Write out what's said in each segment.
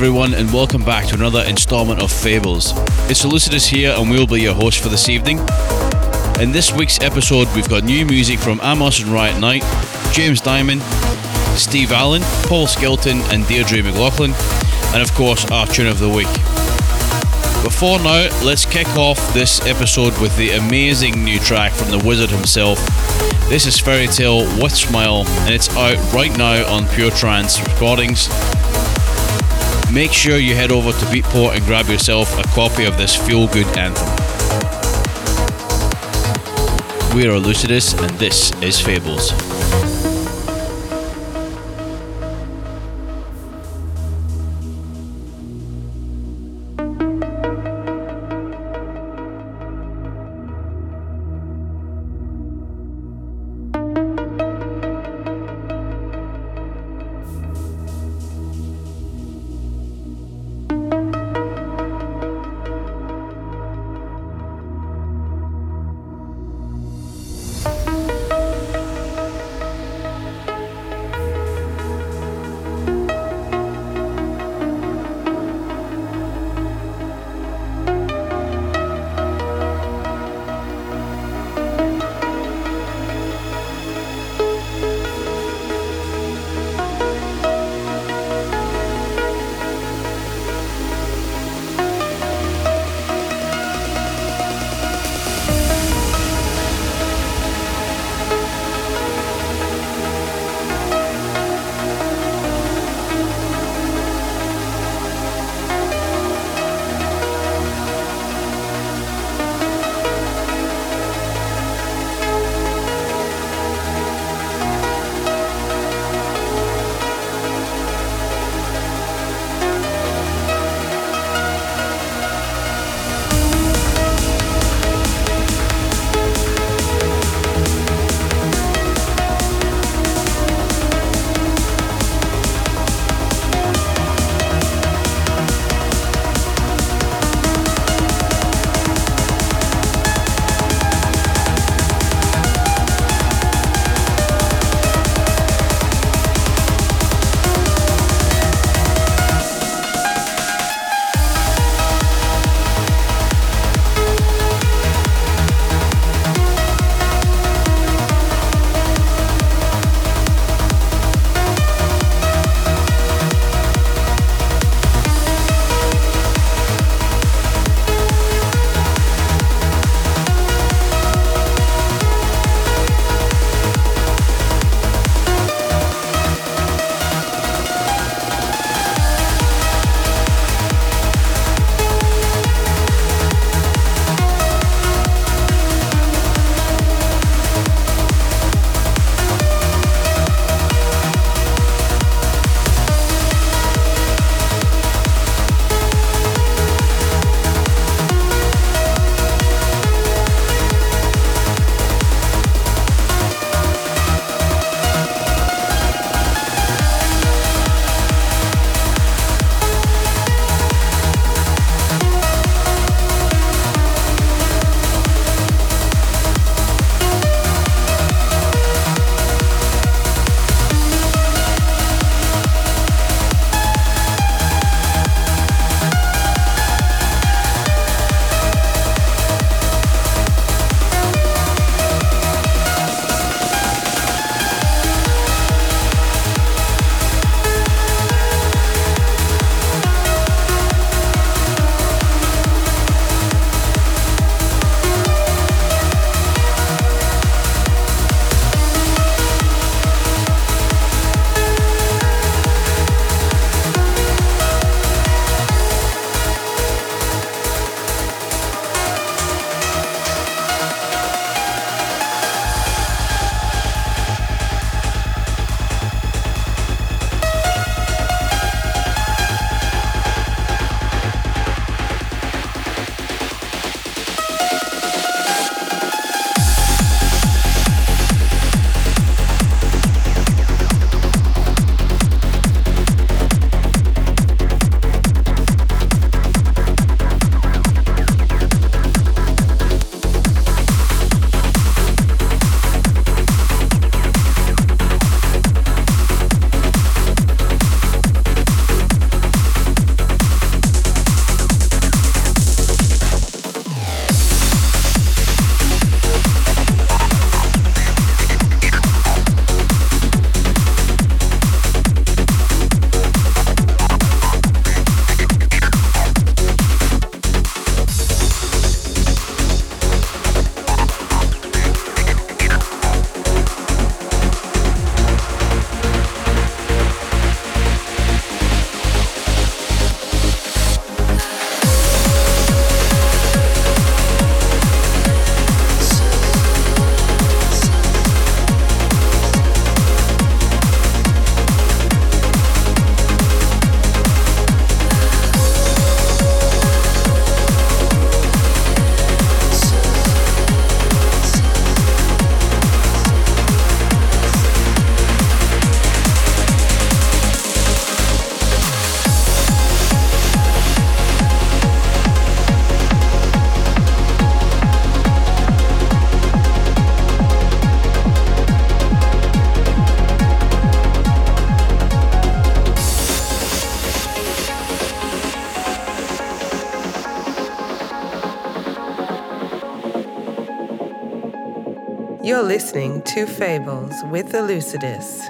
Everyone, and welcome back to another installment of Fables. It's Elucidus here, and we'll be your host for this evening. In this week's episode, we've got new music from Amos and Riot Knight, James Diamond, Steve Allen, Paul Skelton, and Deirdre McLaughlin, and of course, our tune of the week. Before now, let's kick off this episode with the amazing new track from the wizard himself. This is Ferry Tayle with Smile, and it's out right now on Pure Trance Recordings make sure you head over to Beatport and grab yourself a copy of this feel good anthem. We are Lucidus, and this is Fables. To Fables with Elucidus.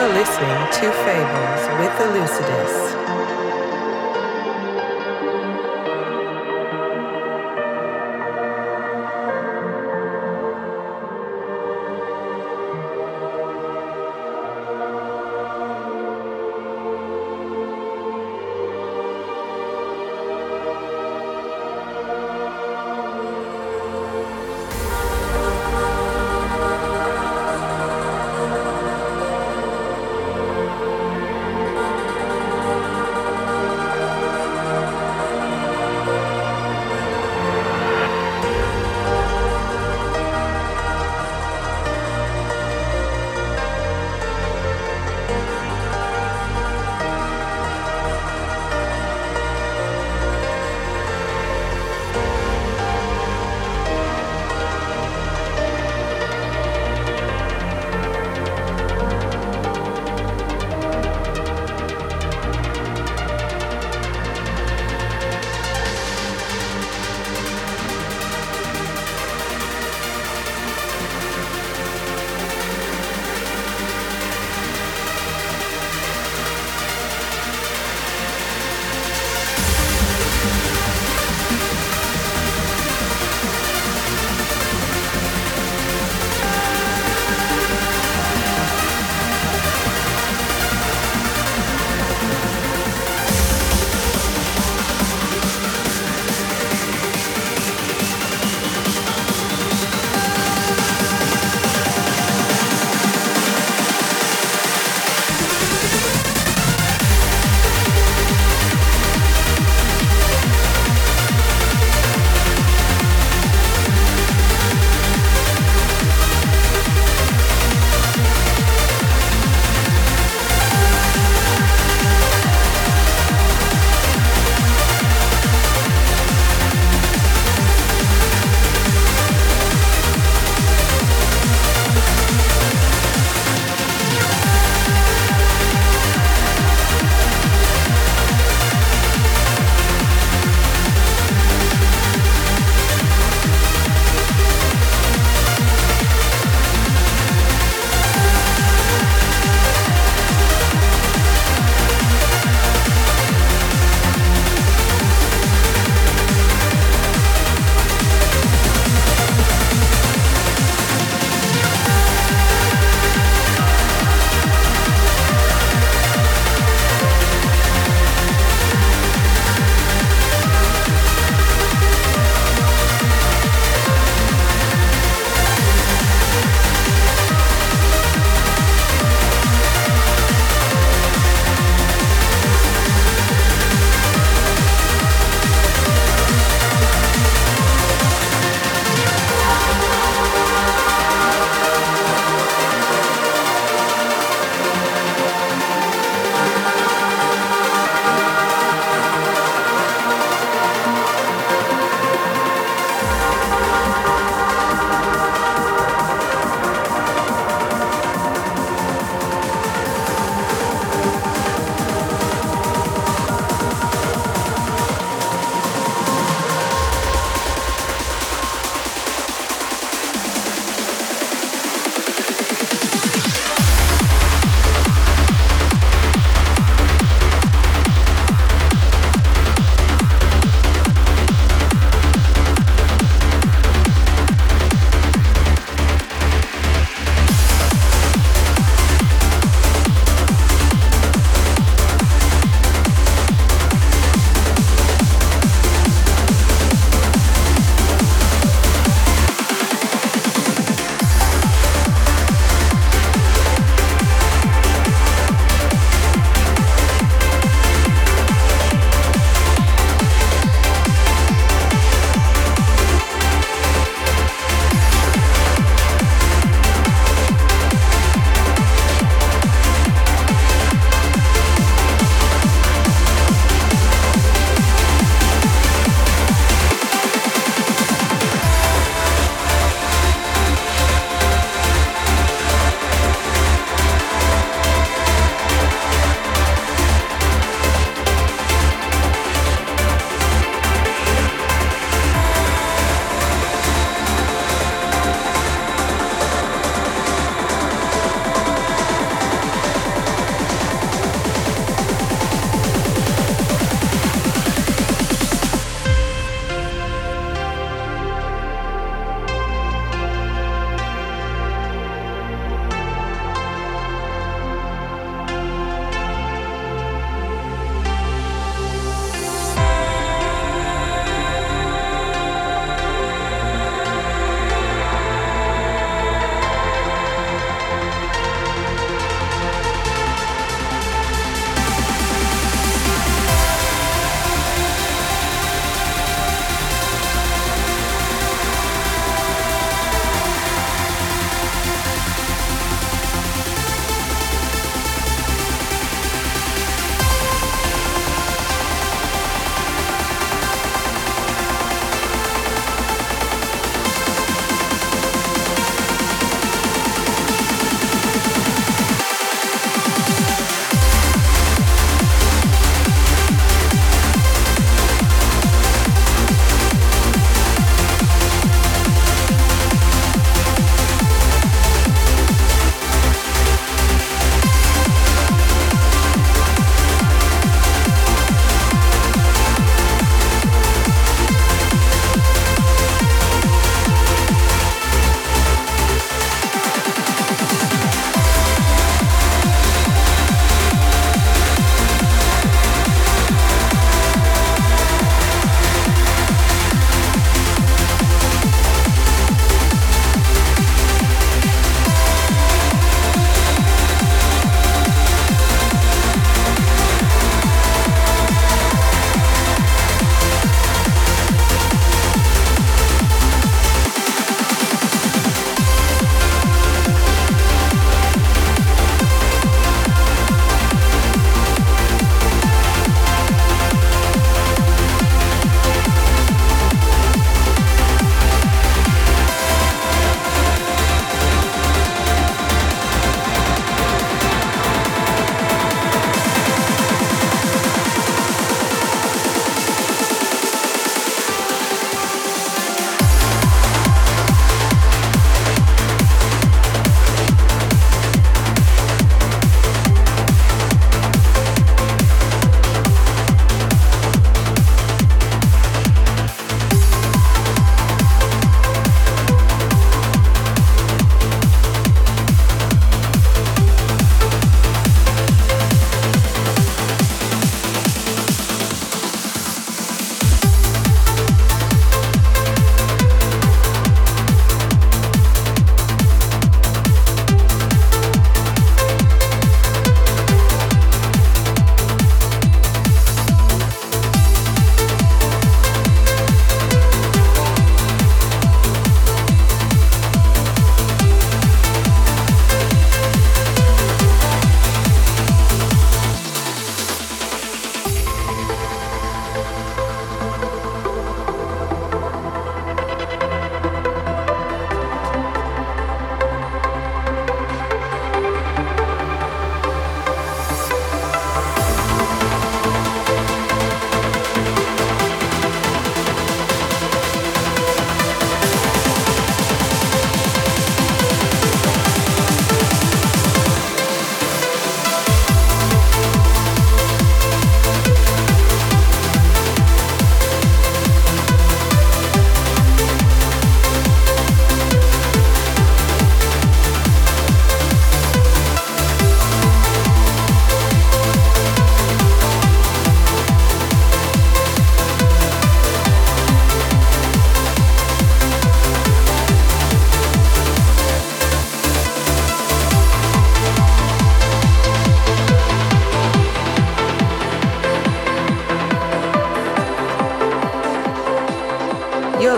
You're listening to Fables with Elucidus.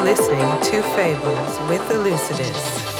listening to Fables with Elucidus.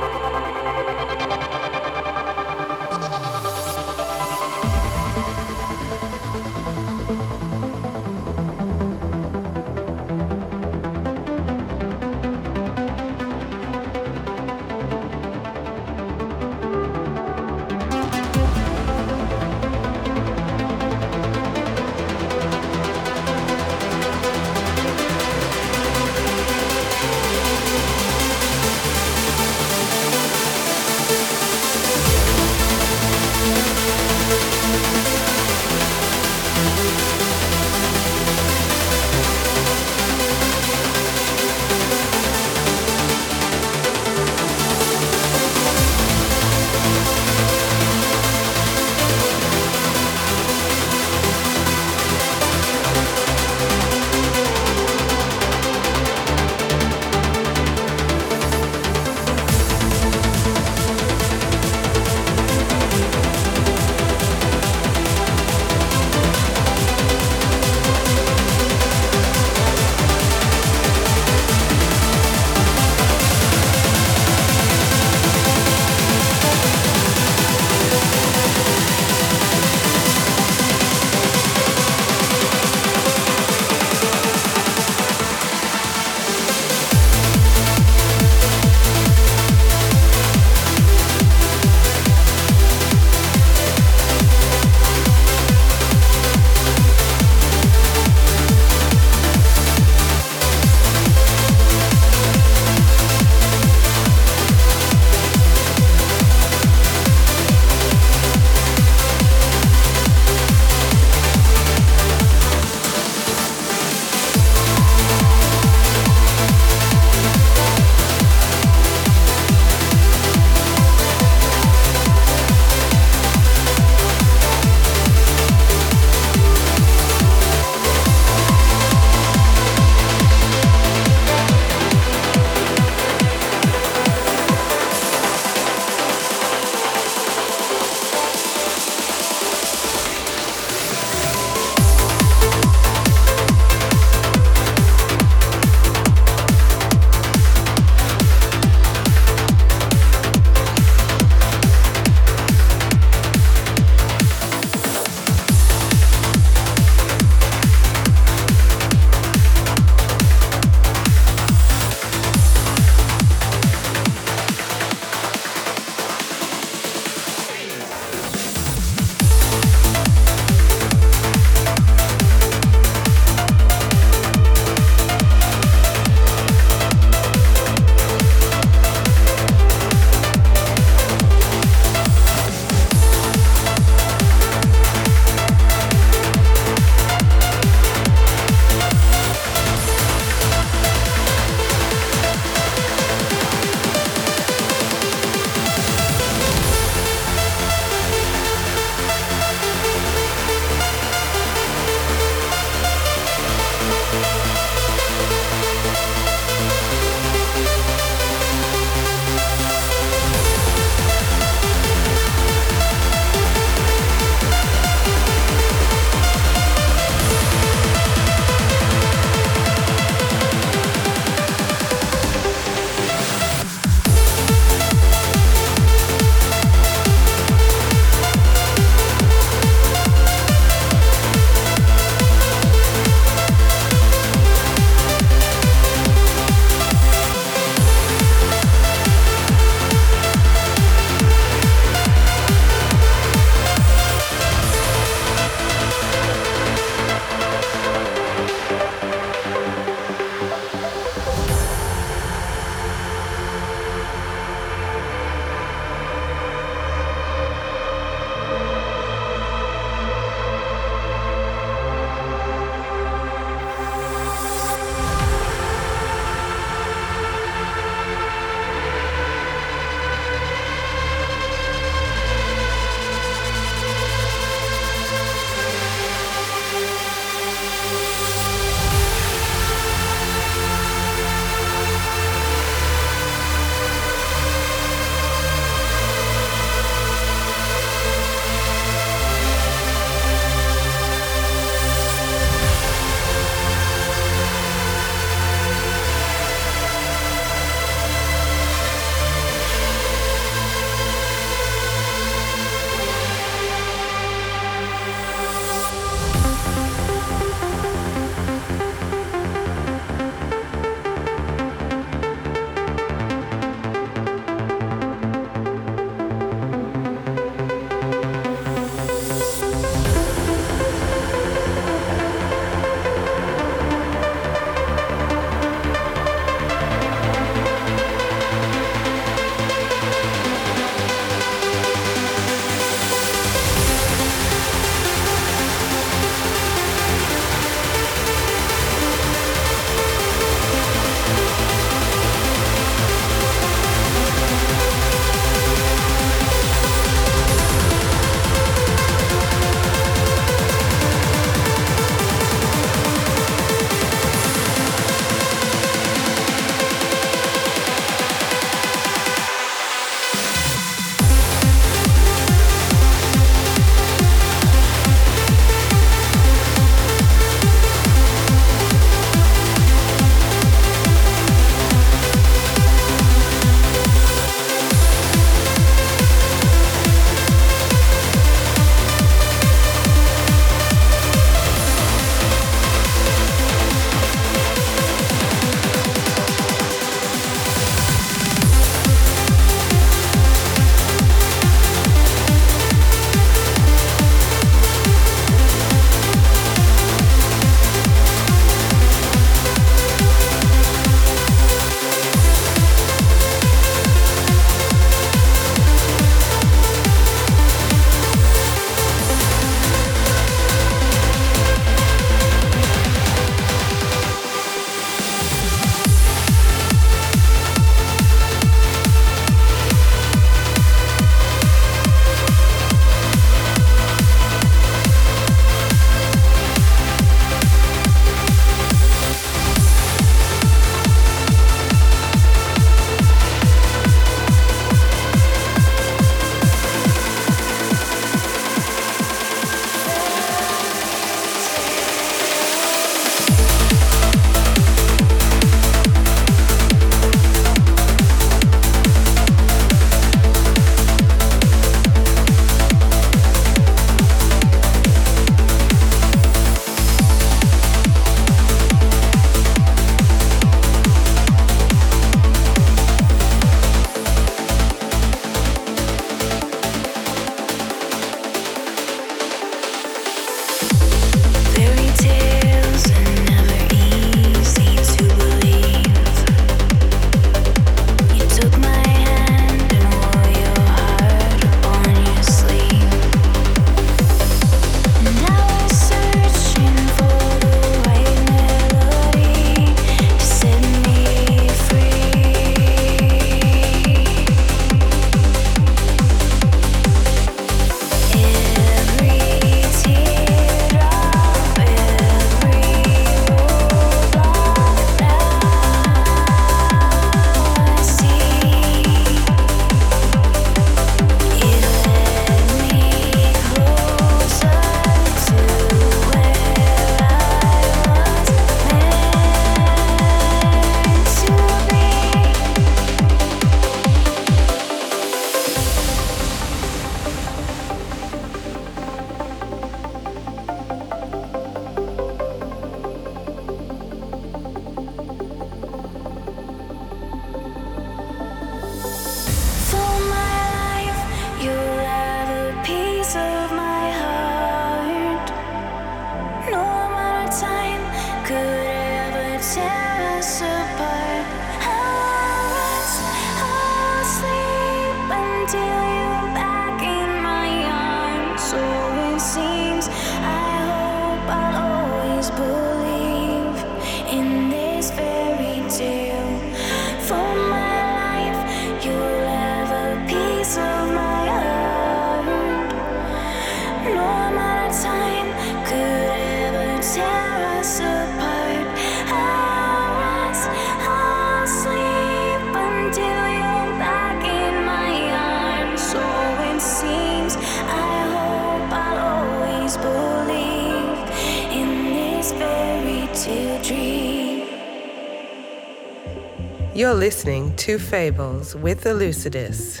Listening to Fables with Elucidus.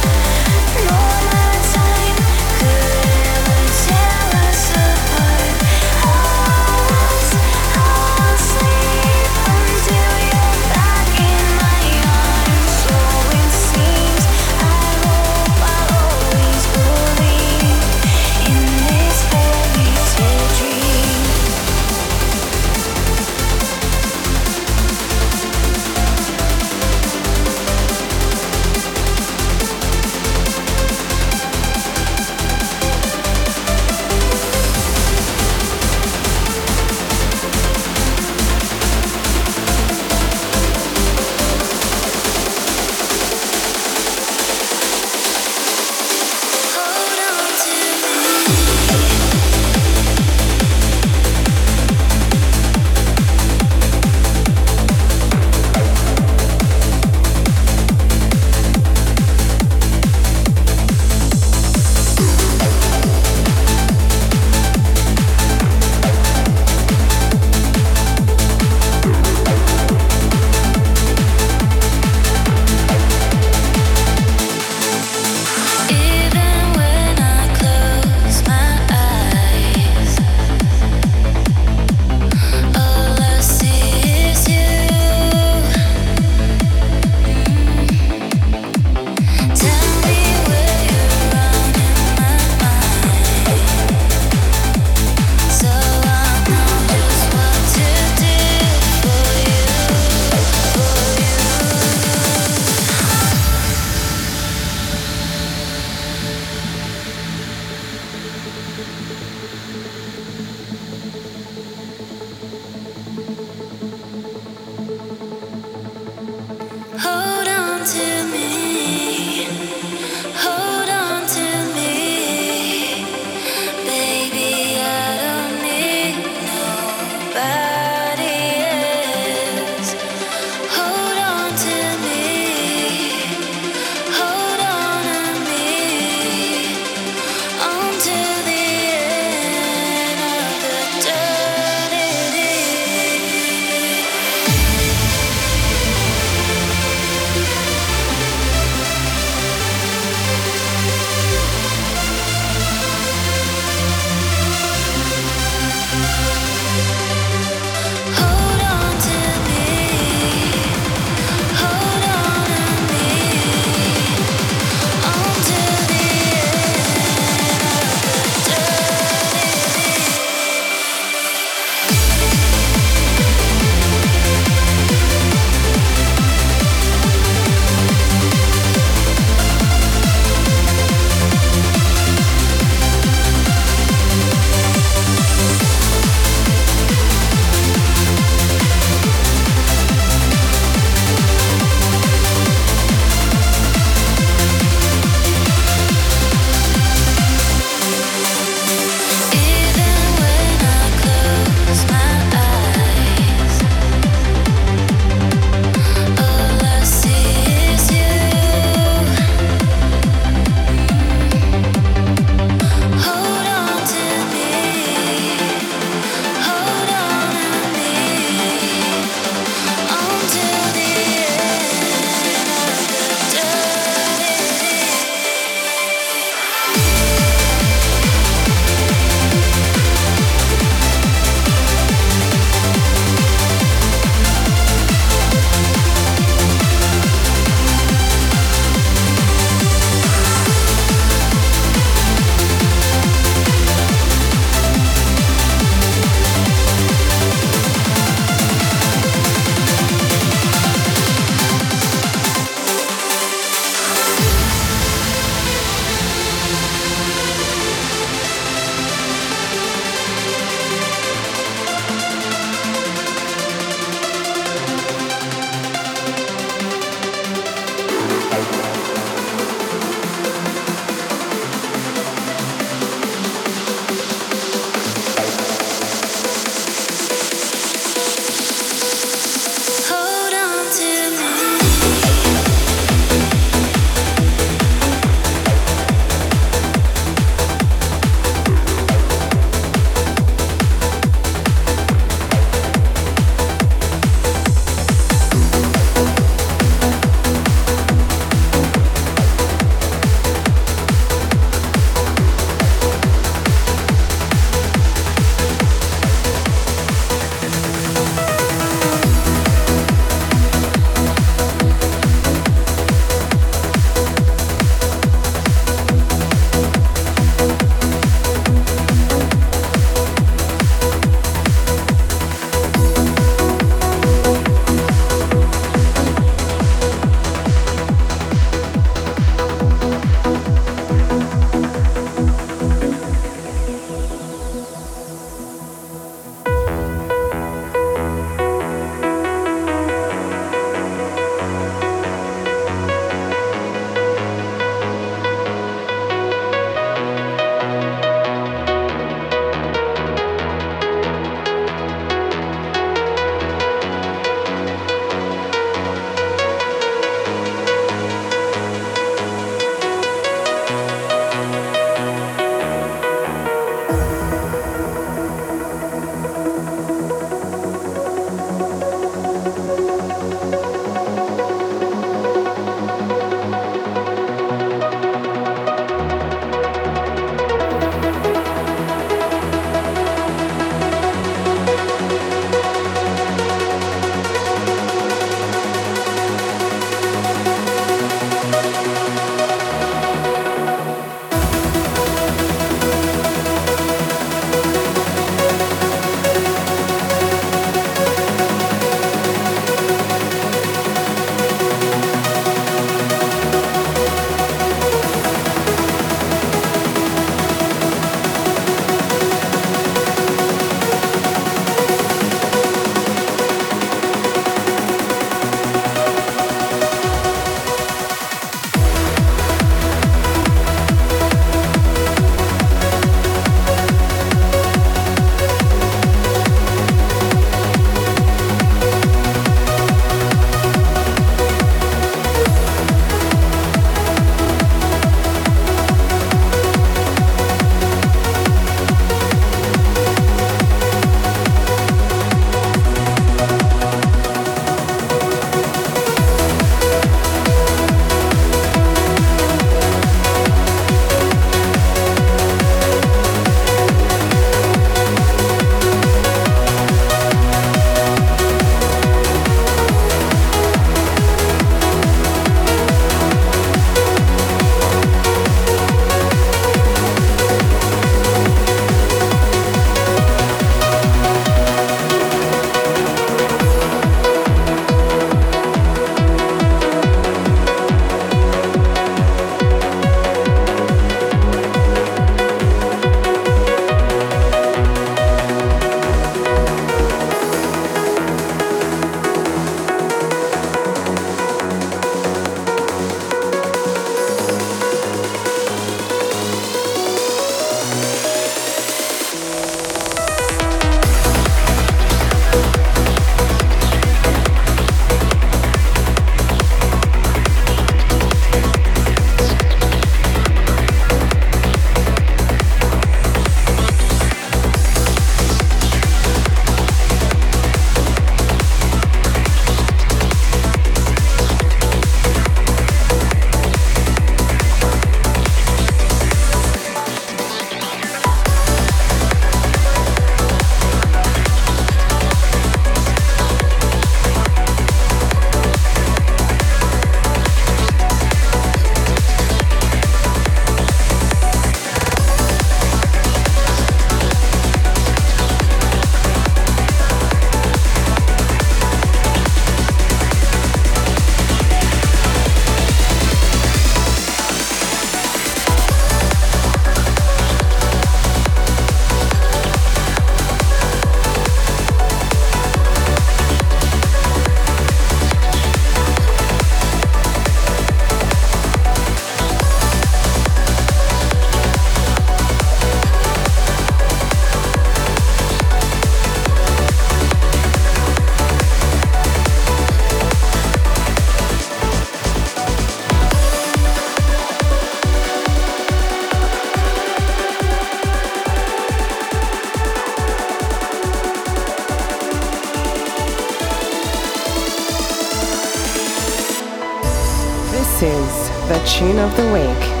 is the tune of the week.